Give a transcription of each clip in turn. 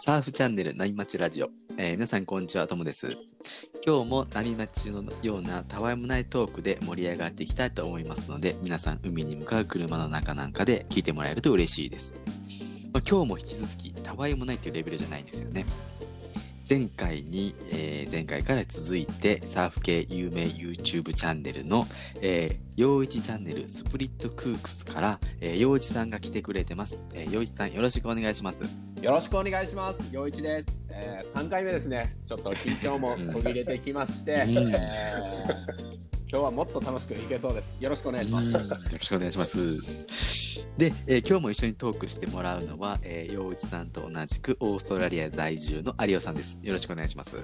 サーフチャンネル波町ラジオ、えー皆さんこんにちはともです。今日も波町のようなたわいもないトークで盛り上がっていきたいと思いますので皆さん海に向かう車の中なんかで聞いてもらえると嬉しいです、まあ、今日も引き続きたわいもないというレベルじゃないんですよね。前回に、えー前回から続いてサーフ系有名 YouTube チャンネルの、えー、陽一チャンネルスプリットクークスから、えー、陽一さんが来てくれてます。えー、陽一さんよろしくお願いします。よろしくお願いします。陽一です。えー、3回目ですね。ちょっと緊張も 途切れてきまして、うんえー今日はもっと楽しくいけそうです。よろしくお願いします。よろしくお願いします。で、えー今日も一緒にトークしてもらうのは、えー、陽一さんと同じくオーストラリア在住の有オさんです。よろしくお願いします。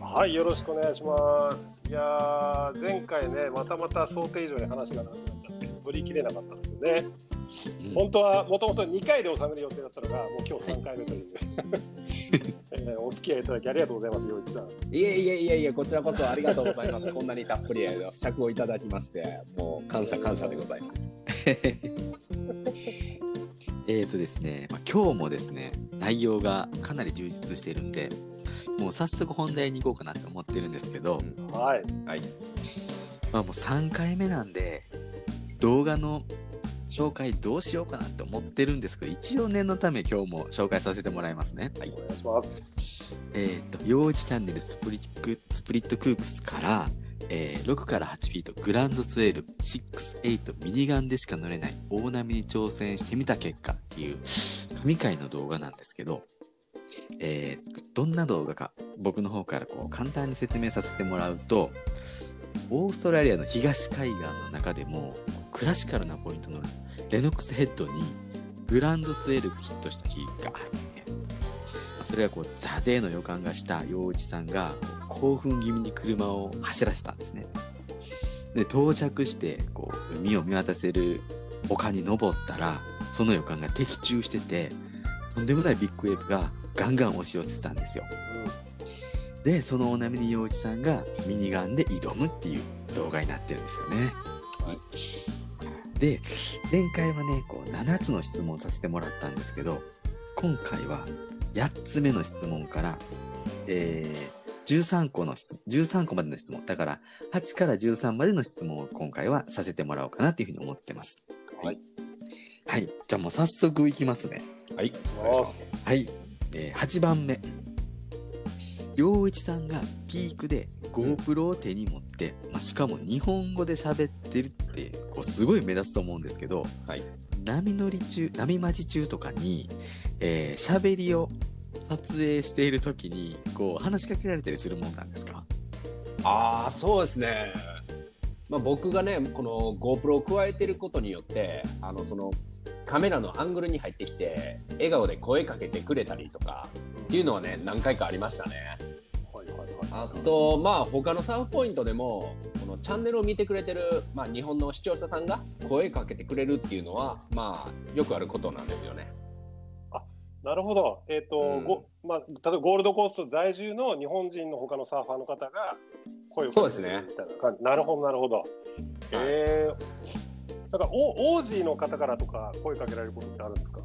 はい、よろしくお願いします。いやー、前回ね、またまた想定以上に話が長くなっちゃって、取りきれなかったんですよね。本当はもともと2回で収める予定だったのが、もう今日3回目という、えーお付き合いいただきありがとうございます、陽一さん。いえいえいえいえ、こちらこそありがとうございます。こんなにたっぷり尺をいただきまして、もう感謝感謝でございます。えーとですね、まあ、今日もですね、内容がかなり充実しているんで、もう早速本題に行こうかなと思ってるんですけど、はい、はい。まあもう3回目なんで、動画の紹介どうしようかなって思ってるんですけど、一応念のため今日も紹介させてもらいますね。お願いします。えっ、と、幼稚チャンネルスプリックスプリットクークスから、えー6から8フィートグランドスウェール6、8ミニガンでしか乗れない大波に挑戦してみた結果っていう神回の動画なんですけど、えーどんな動画か僕の方からこう簡単に説明させてもらうと、オーストラリアの東海岸の中でもクラシカルなポイントのレノックスヘッドにグランドスウェルがヒットした日があって、それはこうザデーの予感がした陽一さんが興奮気味に車を走らせたんですね。で、到着してこう海を見渡せる丘に登ったら、その予感が的中してて、とんでもないビッグウェーブがガンガン押し寄せてたんですよ。で、その大波に陽一さんがミニガンで挑むっていう動画になってるんですよね。で、前回はね、こう7つの質問させてもらったんですけど、今回は8つ目の質問から、えー、13個の質、13個までの質問。だから、8から13までの質問を今回はさせてもらおうかなっていうふうに思ってます。はい。はい。じゃあもう早速いきますね。はい。お願いしますはい。えー8番目。陽一さんがピークで GoPro を手に持って、まあ、しかも日本語で喋ってるって、こうすごい目立つと思うんですけど、はい。波乗り中、波待ち中とかに、えー、喋りを撮影しているときに、こう話しかけられたりするもんなんですか？ああ、そうですね。まあ、僕がね、この GoPro を加えてることによって、あの、その、カメラのアングルに入ってきて、笑顔で声かけてくれたりとか、っていうのはね、何回かありましたね。あと、まあ、他のサーフポイントでも、このチャンネルを見てくれてる、まあ、日本の視聴者さんが声かけてくれるっていうのは、まあ、よくあることなんですよね。なるほど。えっ、と、うんごまあ、例えばゴールドコースト在住の日本人の他のサーファーの方が声をかけてみたいな感じ。なるほど、なるほど。えー、なんかオオージーの方からとか声かけられることってあるんですか、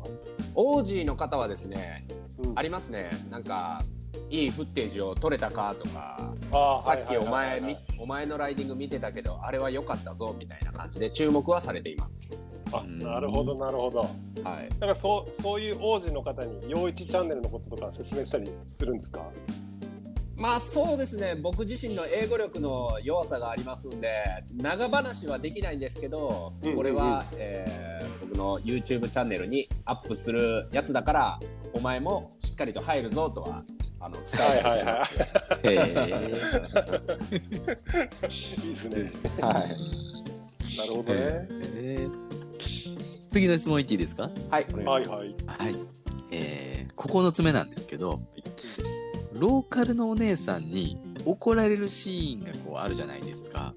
オージーの方はですね、うんありますね。なんか、いいフッテージを撮れたかとか、さっきお前お前のライディング見てたけどあれは良かったぞみたいな感じで注目はされています。あなるほど、なるほど。はい。なんかそうそういう王子の方に陽一チャンネルのこととか説明したりするんですか？まあそうですね僕自身の英語力の弱さがありますんで長話はできないんですけど、うんうんうんこれは、えー僕の YouTube チャンネルにアップするやつだからお前もしっかりと入るぞとはあの伝えたりします。へいいですね。はい。なるほどね。え次の質問いっていいですか？はい。はいはい。はい。えー、9つ目なんですけど、ローカルのお姉さんに怒られるシーンがこうあるじゃないですか。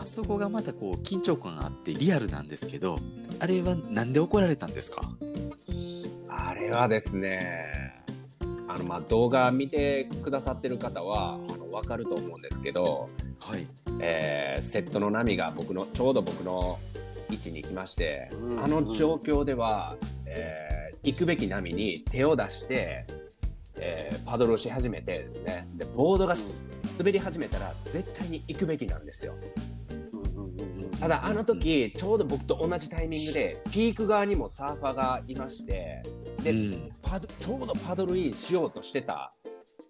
あそこがまたこう緊張感があってリアルなんですけど、あれはなんで怒られたんですか？あれはですね、あのまあ動画見てくださってる方はあの分かると思うんですけど、はい。えーセットの波が僕のちょうど僕の位置に来まして、うん。あの状況では、えー行くべき波に手を出して、えーパドルをし始めてですね。でボードがし滑り始めたら絶対に行くべきなんですよ。ただあの時ちょうど僕と同じタイミングでピーク側にもサーファーがいましてで、うんパドちょうどパドルインしようとしてた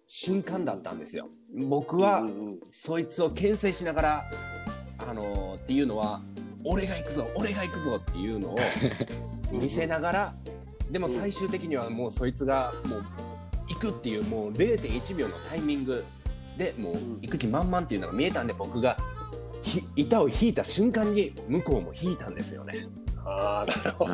瞬間だったんですよ。僕は、そいつを牽制しながら、あのーっていうのは俺が行くぞ俺が行くぞっていうのをうん見せながら、でも最終的にはもうそいつがもう行くっていうもう0.1秒のタイミングでもう行く気満々っていうのが見えたんで僕がひ板を引いた瞬間に向こうも引いたんですよね。ああなるほ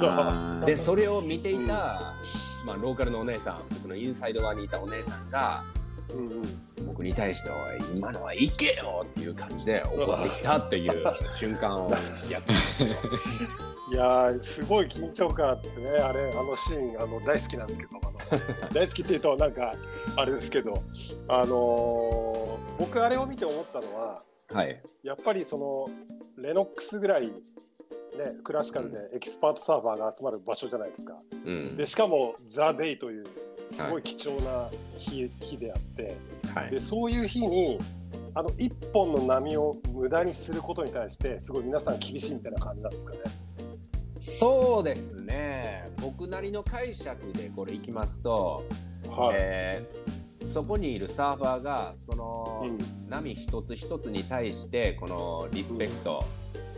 ど。でそれを見ていた、まあ、ローカルのお姉さん僕のインサイド側にいたお姉さんがうんうん僕に対しては「今のは行けよ!」っていう感じで怒ってきたという瞬間をやってますよ。いやーすごい緊張感あってね、あれ、あのシーン、あの大好きなんですけど、あの大好きっていうと、なんか、あれですけど、あのー僕、あれを見て思ったのは、はい、やっぱりその、レノックスぐらい、ね、クラシカルでエキスパートサーファーが集まる場所じゃないですか。うん。で、しかも、ザ・デイという、すはい。ごい貴重な日,、日であって、はい。で、そういう日に、あの一本の波を無駄にすることに対して、すごい皆さん厳しいみたいな感じなんですかね。そうですね。僕なりの解釈でこれいきますと、はい。えーそこにいるサーファーがそのうん。波一つ一つに対してこのリスペクト、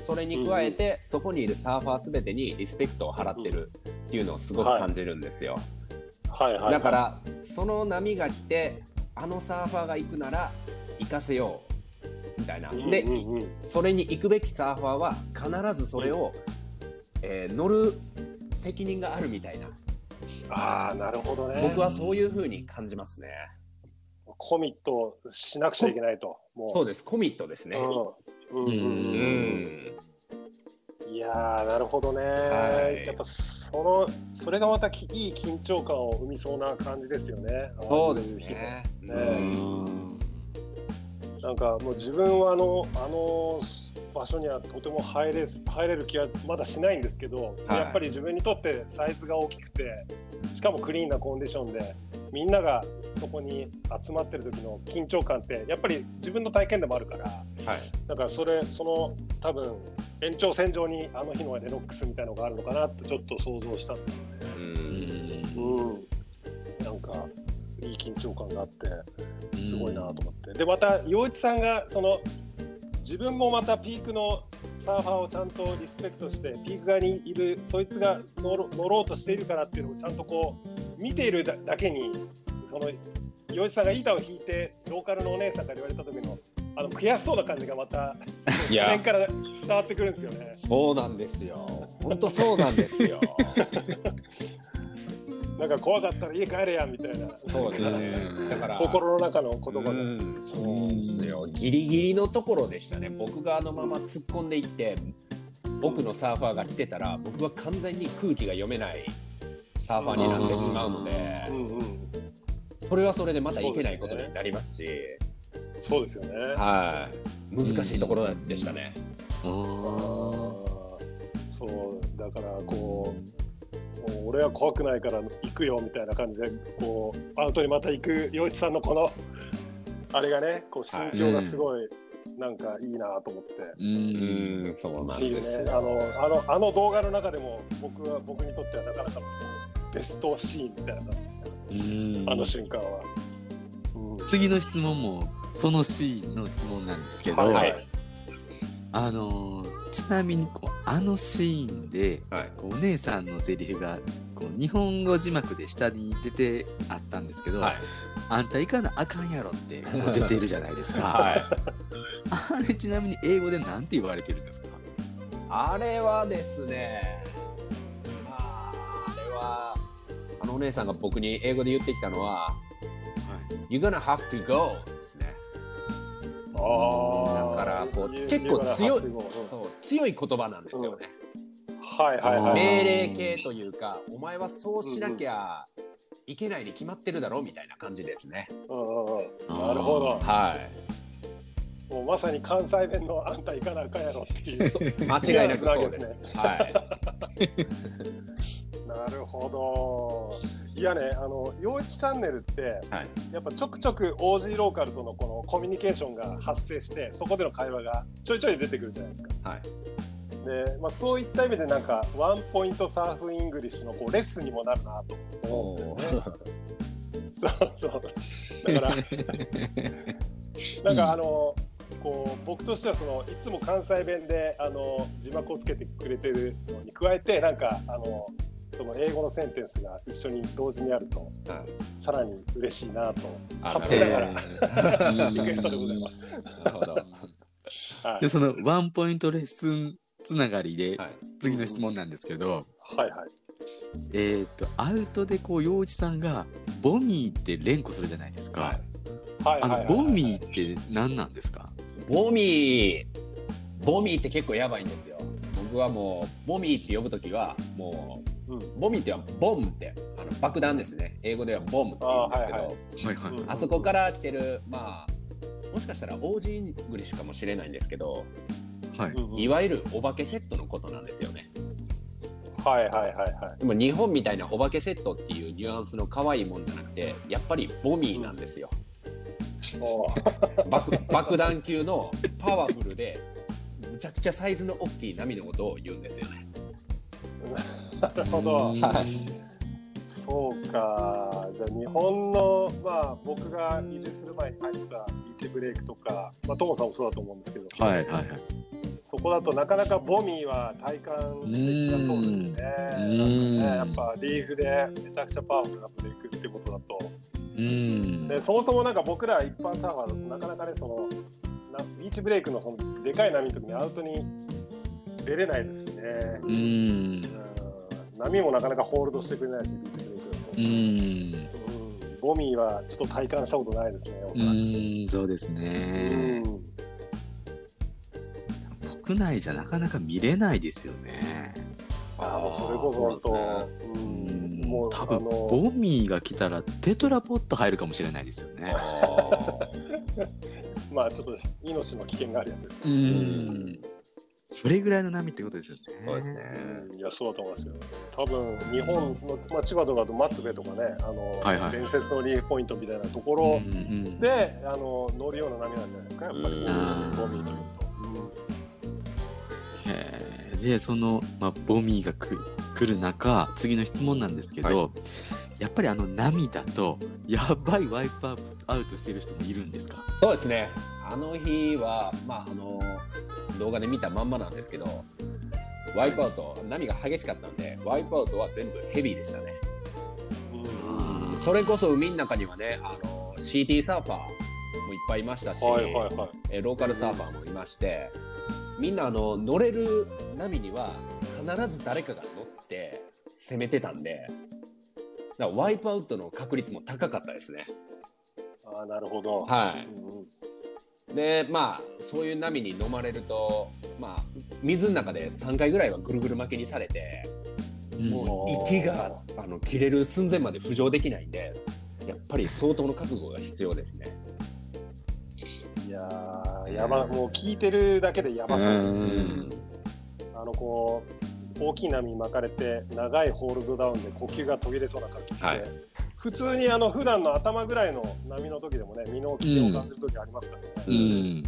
それに加えてそこにいるサーファーすべてにリスペクトを払ってるっていうのをすごく感じるんですよ。はいはい、だからその波が来てあのサーファーが行くなら行かせようみたいな。で、うんうんうんそれに行くべきサーファーは必ずそれを、えー乗る責任があるみたいなああ、なるほどね。僕はそういう風に感じますね。コミットしなくちゃいけないと。もそうですコミットですね。うんうんうんいやー、なるほどね。はいやっぱその、それがまたきいい緊張感を生みそうな感じですよね。そうですね。ねうんなんかもう自分はあの、あの場所にはとても入れ入れる気はまだしないんですけど、はいやっぱり自分にとってサイズが大きくて、しかもクリーンなコンディションで、みんながそこに集まってる時の緊張感って、やっぱり自分の体験でもあるから、はい。だからそれ、その多分延長線上にあの日のレノックスみたいなのがあるのかなってちょっと想像したんですううんなんかいい緊張感があって、すごいなと思って。で、また、陽一さんが、その、自分もまたピークのサーファーをちゃんとリスペクトして、ピーク側にいる、そいつが乗ろ乗ろうとしているからっていうのをちゃんとこう、見ているだだけに、その、陽一さんが板を引いて、ローカルのお姉さんから言われた時の、あの悔しそうな感じがまた、いやから伝わってくるんですよね。そうなんですよ。本当そうなんですよ。なんか怖かったら家帰れやみたいな、そうですねうん。だから。心の中の言葉が。うん、そうですよ。ギリギリのところでしたね。僕があのまま突っ込んでいって、奥のサーファーが来てたら、僕は完全に空気が読めないサーファーになってしまうのでう、んうん、それはそれでまたいけないことになりますし、そうですよね。はい。難しいところでしたね。ああーそうだからこう俺は怖くないから行くよみたいな感じでこうアウトにまた行く洋一さんのこのあれがねこう心境がすごいなんかいいなと思って。ーうんうん、そうなんいいねですよ。あのあのあの動画の中でも僕は僕にとってはなかなかのベストシーンみたいな感じであの瞬間は。うん次の質問もそのシーンの質問なんですけど、はいはいあのーちなみにこうあのシーンではい。お姉さんのセリフがこう日本語字幕で下に出てあったんですけど、はい。あんた行かなあかんやろって出ているじゃないですか。はい。あれちなみに英語でなんて言われてるんですか？あれはですね、まあ、あれは、あのお姉さんが僕に英語で言ってきたのは、You're gonna have to go ですね。あーだからこうゆ結構強いそう、強い言葉なんですよね。はいはいはい。命令系というか、お前はそうしなきゃいけないに決まってるだろうみたいな感じですね。なるほど。はい。もうまさに関西弁のあんた行かなあかんやろっていう。間違いなくそうです。はい。なるほど。いやね、あの、陽一チャンネルって、はいやっぱちょくちょく OG ローカルとのこのコミュニケーションが発生して、そこでの会話がちょいちょい出てくるじゃないですか。はい。で、まあ、そういった意味でなんかワンポイントサーフイングリッシュのこうレッスンにもなるなと思うんですよね。そうそう。だから、なんかあの、こう僕としてはそのいつも関西弁であの字幕をつけてくれてるのに加えてなんかあのその英語のセンテンスが一緒に同時にあるとはいさらに嬉しいなとあ勝手ながらうんリクエストでございます。なるほど。はいで、そのワンポイントレッスンつながりで、はい。次の質問なんですけど、はいはい。えっ、と、アウトでこう、陽一さんが、 bommie って連呼するじゃないですか。あの、 bommie って何なんですか？ bommie、bommie って結構やばいんですよ。僕はもう、 bommie って呼ぶときは、もうんう、 bommie っては bomb って、あの爆弾ですね。英語では bomb って言うんですけど、あ,、あーはいはいはい。うんそこから来てる、まあ、もしかしたら OG イングリッシュかもしれないんですけど、はい。うんうんいわゆるお化けセットのことなんですよね。はいはいはいはい。でも日本みたいなお化けセットっていうニュアンスの可愛いもんじゃなくて、やっぱりボミーなんですよ。おー爆爆弾級のパワフルで、むちゃくちゃサイズの大きい波のことを言うんですよね。なるほど。うんはいそうか。じゃあ日本の、まあ僕が移住する前に入ったビーチブレイクとか、まあトモさんもそうだと思うんですけど、はいはいはい。そこだとなかなかボミーは体感できなそうですね。うんなんかねやっぱリーフでめちゃくちゃパワフルなブレイクってうん。でそもそもなんか僕ら一般サーファーだとなかなかねそのなビーチブレイクのそのでかい波の時にアウトに出れないですしね。うん。うん波もなかなかホールドしてくれないしビーチブレイクだと。うん。うんボミーはちょっと体感したことないですね。おうん、そうですね。うん国内じゃなかなか見れないですよね。あもうそれこそ本当、ううんん、もう多分ボミーが来たらテトラポット入るかもしれないですよね。まあちょっと命の危険があるやつですう。ん。それぐらいの波ってことですよね。そうですね。うんいやそうだと思いますよ。多分日本の、まあ、千葉とかだと松部とかねあの、はいはい伝説のリーフポイントみたいなとこうんろうん。で、あの乗るような波なんじゃないですかやっぱりうんボミーというと。へーで、その、まあ、ボミーが来る来る中、次の質問なんですけど、やっぱりあの波だと、やばいワイプアウトしてる人もいるんですか？そうですね。あの日は、まあ、あの動画で見たまんまなんですけど、ワイプアウト、波が激しかったんで、ワイプアウトは全部ヘビーでしたね。それこそ海の中にはね、あの CT サーファーもいっぱいいましたし、はいはいはい。えローカルサーファーもいまして、みんなあの乗れる波には必ず誰かが乗って攻めてたんで、だからワイプアウトの確率も高かったですね。ああなるほど。はい。うんうんでまあそういう波に飲まれるとまあ水の中で3回ぐらいはぐるぐる巻きにされてもう息があの切れる寸前まで浮上できないんでやっぱり相当の覚悟が必要ですね。いやーやばもう聞いてるだけでやばそうですね。うんあのこう大きい波に巻かれて長いホールドダウンで呼吸が途切れそうな感じで、はい。普通にあの普段の頭ぐらいの波の時でもね身の危険を感じる時ありますからね、うん。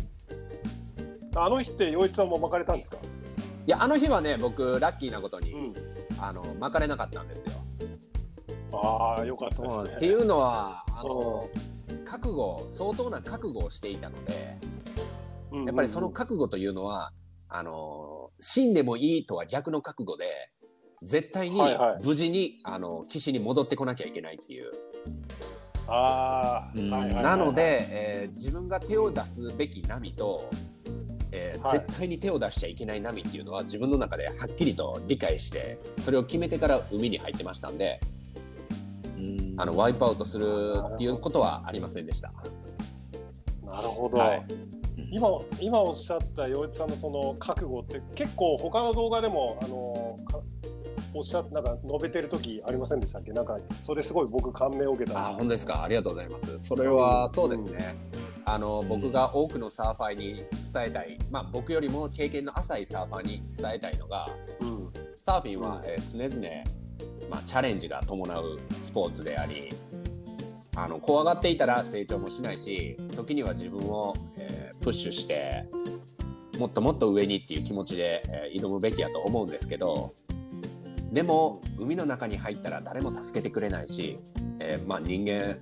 あの日って陽一さんも巻かれたんですか、いやあの日はね僕ラッキーなことに、うん、あの巻かれなかったんですよ。ああよかったですね。っていうのはあの覚悟相当な覚悟をしていたのでうん。やっぱりその覚悟というのはあの死んでもいいとは逆の覚悟で絶対にはいはい。無事に、あの岸に戻ってこなきゃいけないっていう。ああ、うんはいはいはい。なので、えー自分が手を出すべき波と、えーはい。絶対に手を出しちゃいけない波っていうのは自分の中ではっきりと理解してそれを決めてから海に入ってましたんでうん。あのワイプアウトするっていうことはありませんでした。なるほど、はい今今おっしゃった陽一さんのその覚悟って結構他の動画でもあのかおっしゃなんか述べてる時ありませんでしたっけ？なんかそれすごい僕感銘を受けた。あ本当ですか？ありがとうございます。それはそうですね。あの僕が多くのサーファーに伝えたい、まあ、僕よりも経験の浅いサーファーに伝えたいのがうん。サーフィンは、えー常々、まあ、チャレンジが伴うスポーツでありあの怖がっていたら成長もしないし時には自分を、えープッシュしてもっともっと上にっていう気持ちで、えー挑むべきやと思うんですけどでも海の中に入ったら誰も助けてくれないし、えーまあ、人間、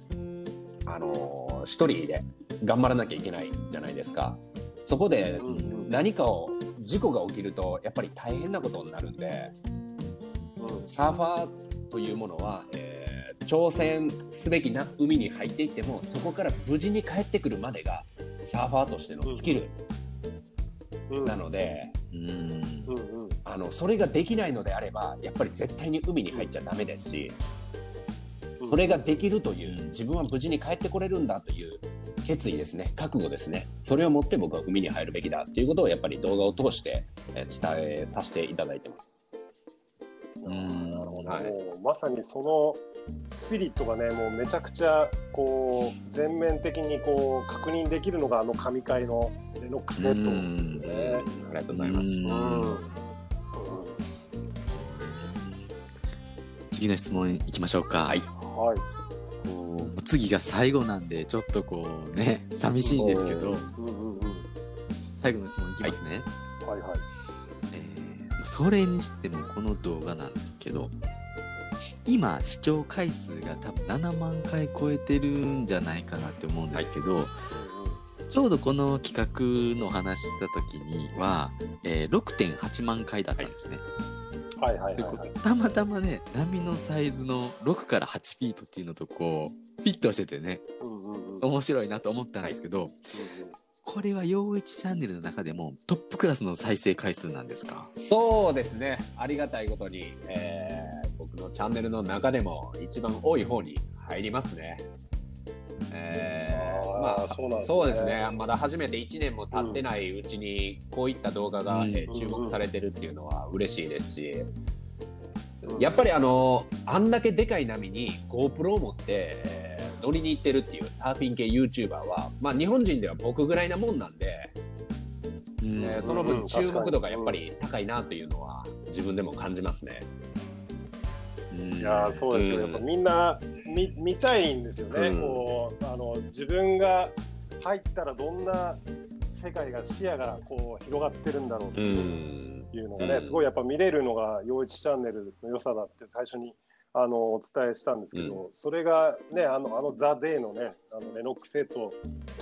あのー一人で頑張らなきゃいけないじゃないですか。そこで何かを事故が起きるとやっぱり大変なことになるんでうんサーファーというものは、えー挑戦すべきな海に入っていってもそこから無事に帰ってくるまでがサーファーとしてのスキル。うん。なので、あのそれができないのであればやっぱり絶対に海に入っちゃダメですしうん。それができるという自分は無事に帰ってこれるんだという決意ですね。覚悟ですね。それを持って僕は海に入るべきだっていうことをやっぱり動画を通してえー伝えさせていただいてます。うんなるほど、はいもうまさにそのスピリットがね、もうめちゃくちゃこう全面的にこう確認できるのがあの神回のレノックスネットですよね。ありがとうございます。うん。うん。次の質問いきましょうか。はいはい。こう次が最後なん。で、ちょっとこうね、寂しいん。ですけど。最後の質問いきますね。はいはい。えーそれにしてもこの動画なんですけど、今視聴回数が多分7万回超えてるんじゃないかなって思うんですけど、ちょうどこの企画の話した時には、えー6.8万回だったんですね。はい。はい。ではい。はい。こうたまたまね、波のサイズの6から8フィートっていうのとこう、フィットしててね、うんうんうん。うん面白いなと思ったんですけど、これは陽一チャンネルの中でもトップクラスの再生回数なんですか？そうですね。ありがたいことに、えー僕のチャンネルの中でも一番多い方に入りますね。えーまあそうね。そうですね。まだ初めて1年も経ってないうちにこういった動画が、うん。えー注目されてるっていうのは嬉しいですし、うん。やっぱりあのあんだけでかい波に GoPro を持って、えー乗りに行ってるっていうサーフィン系 YouTuber は、まあ、日本人では僕ぐらいなもんなんで、うん。えーその分注目度がやっぱり高いなというのは自分でも感じますね。うん。いやーそうですよ、うん。やっぱみんな見見たいんですよね、うん。こうあの自分が入ったらどんな世界が視野がこう広がってるんだろうとういんうのがね、うん。すごいやっぱ見れるのが陽一チャンネルの良さだって最初にあのお伝えしたんですけど、それがねあのあのザ・デイのねあのレノックセット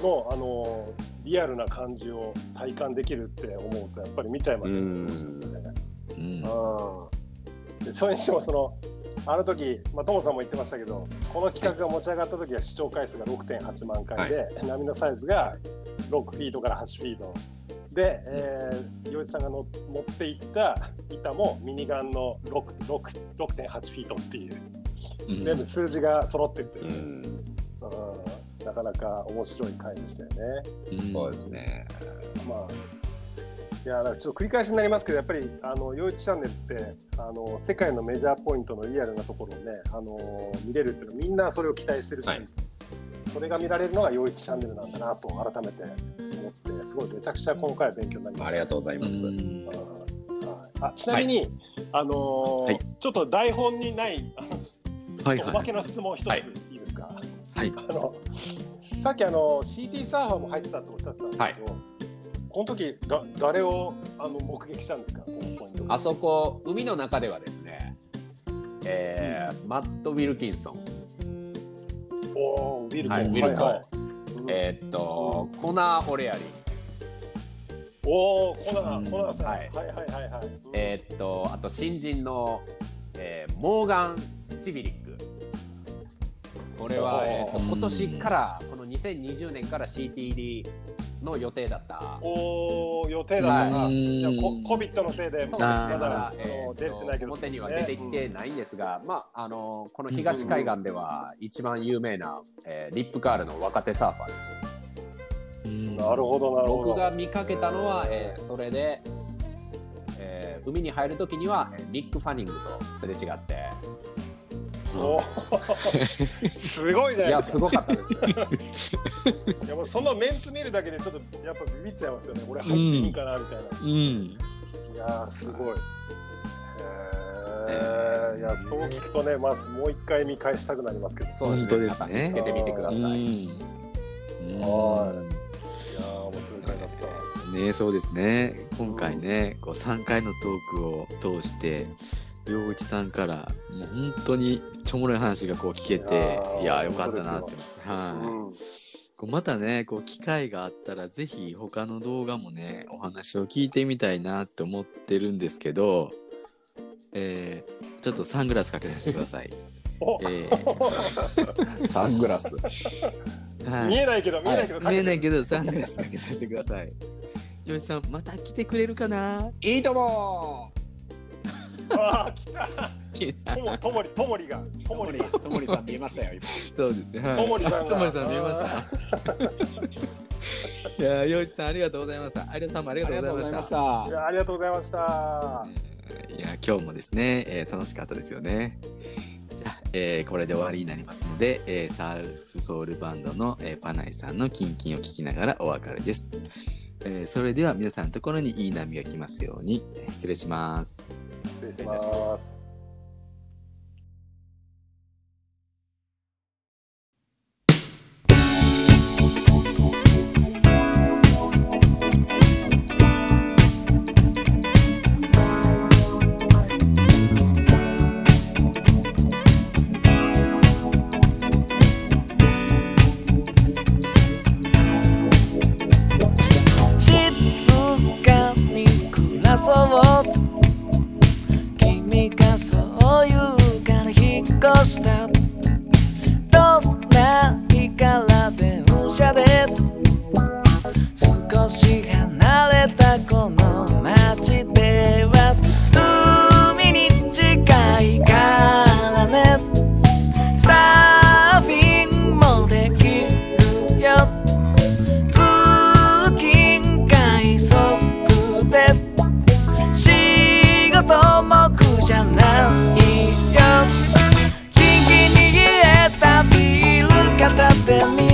のあのリアルな感じを体感できるって思うとやっぱり見ちゃいますよね。うん。どうしてもねうん。うんでそれにしてもそのあの時、まあ、トモさんも言ってましたけどこの企画が持ち上がった時は視聴回数が6.8万回で、波のサイズが6フィートから8フィートで、えー、洋一さんがの持っていった板もミニガンの6 6 6.8フィートっていううん。全部数字が揃ってるというう、ん。うんなかなか面白い回でしたよね。うん。そうですね。まあいやちょっと繰り返しになりますけど、やっぱりあの陽一チャンネルってあの世界のメジャーポイントのリアルなところをねあの見れるっていうのみんなそれを期待してるし、はい。それが見られるのが陽一チャンネルなんだなと改めてすごいめちゃくちゃ今回は勉強になりました。ありがとうございます。うん。うんはい。あちなみに、あのーはい。ちょっと台本にないはいはい。おまけの質問一つはい。いいですか、はい。あのさっきあの CT サーファーも入ってたっておっしゃってたんですけど、この時だ誰をあの目撃したんですか、あそこ海の中ではですね、えーマット・ウィルキンソン、おーウィルコン、はい、ウィルコン、はいはい。うん。えーっとコナー・オレアリー、おーコナうん。ー、コナーさん、ははいい、はいはいはい。えーっとあと新人の、えーモーガン・シビリック。これは、えーっと今年からこの2020年から CTD の予定だった。おー予定だったな。うんじゃあココビットのせいで、まだえー出てないけど、と表には出てきてないんですが、まああのこの東海岸では一番有名な、えーリップカールの若手サーファーです。うんなるほど、なるほど。僕が見かけたのは、えーそれで、えー海に入るときには、えーミック・ファニングとすれ違って、おーすごいじゃいやないですか。すごかったです いやもうそのメンツ見るだけでちょっとやっぱビビっちゃいますよね。俺入っていいかなみたいな。うん。いやーすごい。えー、いやそう聞くとね、まずもう一回見返したくなりますけど。いそう本当ですねつけてみてください、うん。はい。ねそうですね。今回ね、こう3回のトークを通して、洋一さんから、もう本当にちょもろい話がこう聞けて、いいやーよかったなって思って。はい。うん。こうまたね、こう機会があったら、ぜひ他の動画もね、お話を聞いてみたいなって思ってるんですけど、えー、ちょっとサングラスかけさせてください。おえ サングラスー、はい見えないけど見えないけど、見えないけど、サングラスかけさせてください。よしさん、また来てくれるかな？いいとも ああ来た。ともともりともりがとともり。ともりさん見えましたよ今そうですね。はい。ともりさんがともりさん見えました。いやー、ようちさん、ありがとうございました。有田さんもありがとうございました。たいやありがとうございました。いや、今日もですね、えー楽しかったですよね。じゃあ、えーこれで終わりになりますので、えーサーフソウルバンドの、えーパナイさんのキンキンを聞きながらお別れです。えーそれでは皆さんのところにいい波が来ますように、失礼します。失礼します。引ル片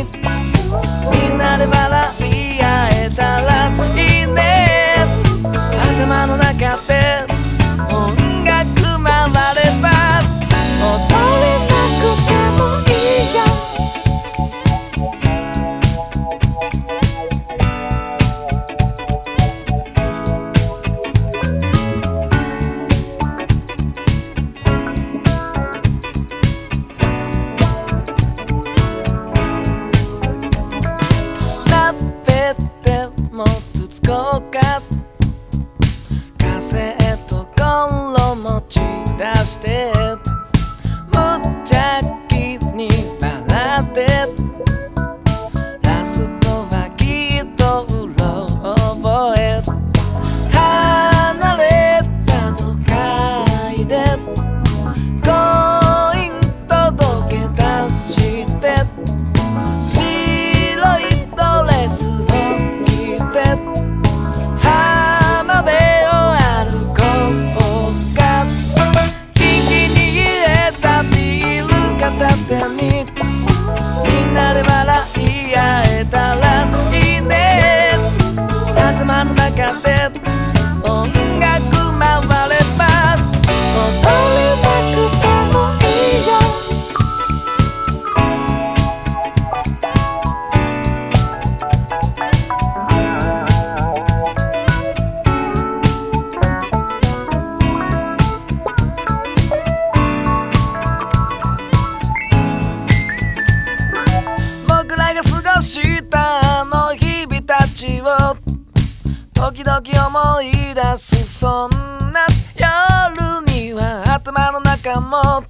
時々思い出すそんな夜には頭の中も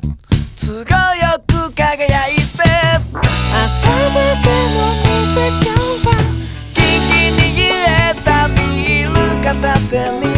都合よく輝いて。朝までの水今はキンキンに入れたビール片手に。